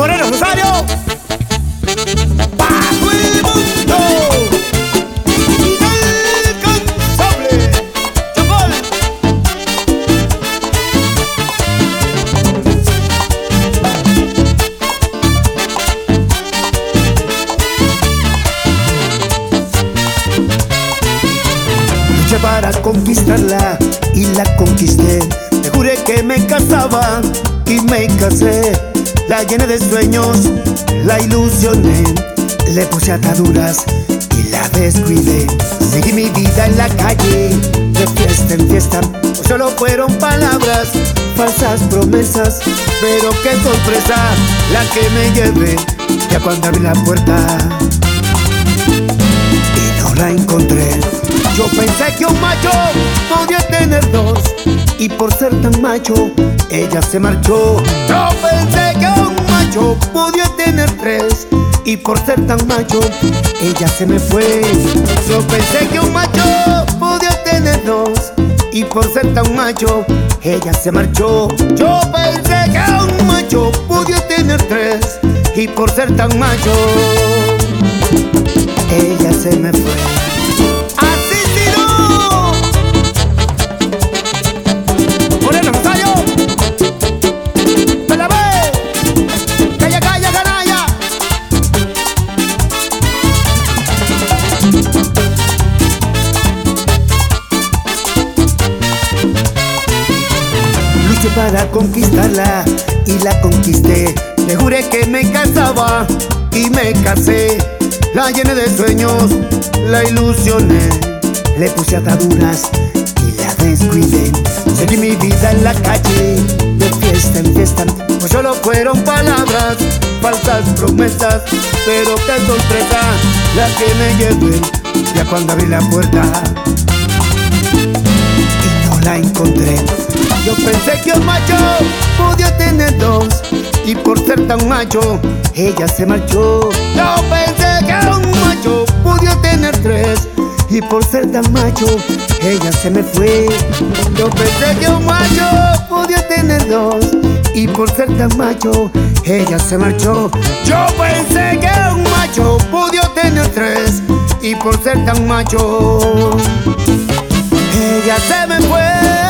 Moreno Rosario. Bajo el mundo. Inalcanzable. Chapal. Luché para conquistarla y la conquisté. Te juré que me casaba y me casé. La llené de sueños, la ilusioné. Le puse ataduras y la descuidé. Seguí mi vida en la calle, de fiesta en fiesta. Pues solo fueron palabras, falsas promesas. Pero qué sorpresa la que me llevé ya cuando abrí la puerta y no la encontré. Yo pensé que un macho podía tener dos y por ser tan macho ella se marchó. Yo pensé macho podía tener tres y por ser tan macho ella se me fue. Yo pensé que un macho podía tener dos y por ser tan macho ella se marchó. Yo pensé que un macho podía tener tres y por ser tan macho ella se me fue. Para conquistarla y la conquisté. Le juré que me casaba y me casé. La llené de sueños, la ilusioné. Le puse ataduras y la descuidé. Seguí mi vida en la calle, de fiesta en fiesta. Pues solo fueron palabras, falsas promesas. Pero qué sorpresa la que me llevé ya cuando abrí la puerta y no la encontré. Yo pensé que un macho podía tener dos y por ser tan macho ella se marchó. Yo pensé que un macho podía tener tres y por ser tan macho ella se me fue. Yo pensé que un macho podía tener dos y por ser tan macho ella se marchó. Yo pensé que un macho podía tener tres y por ser tan macho ella se me fue.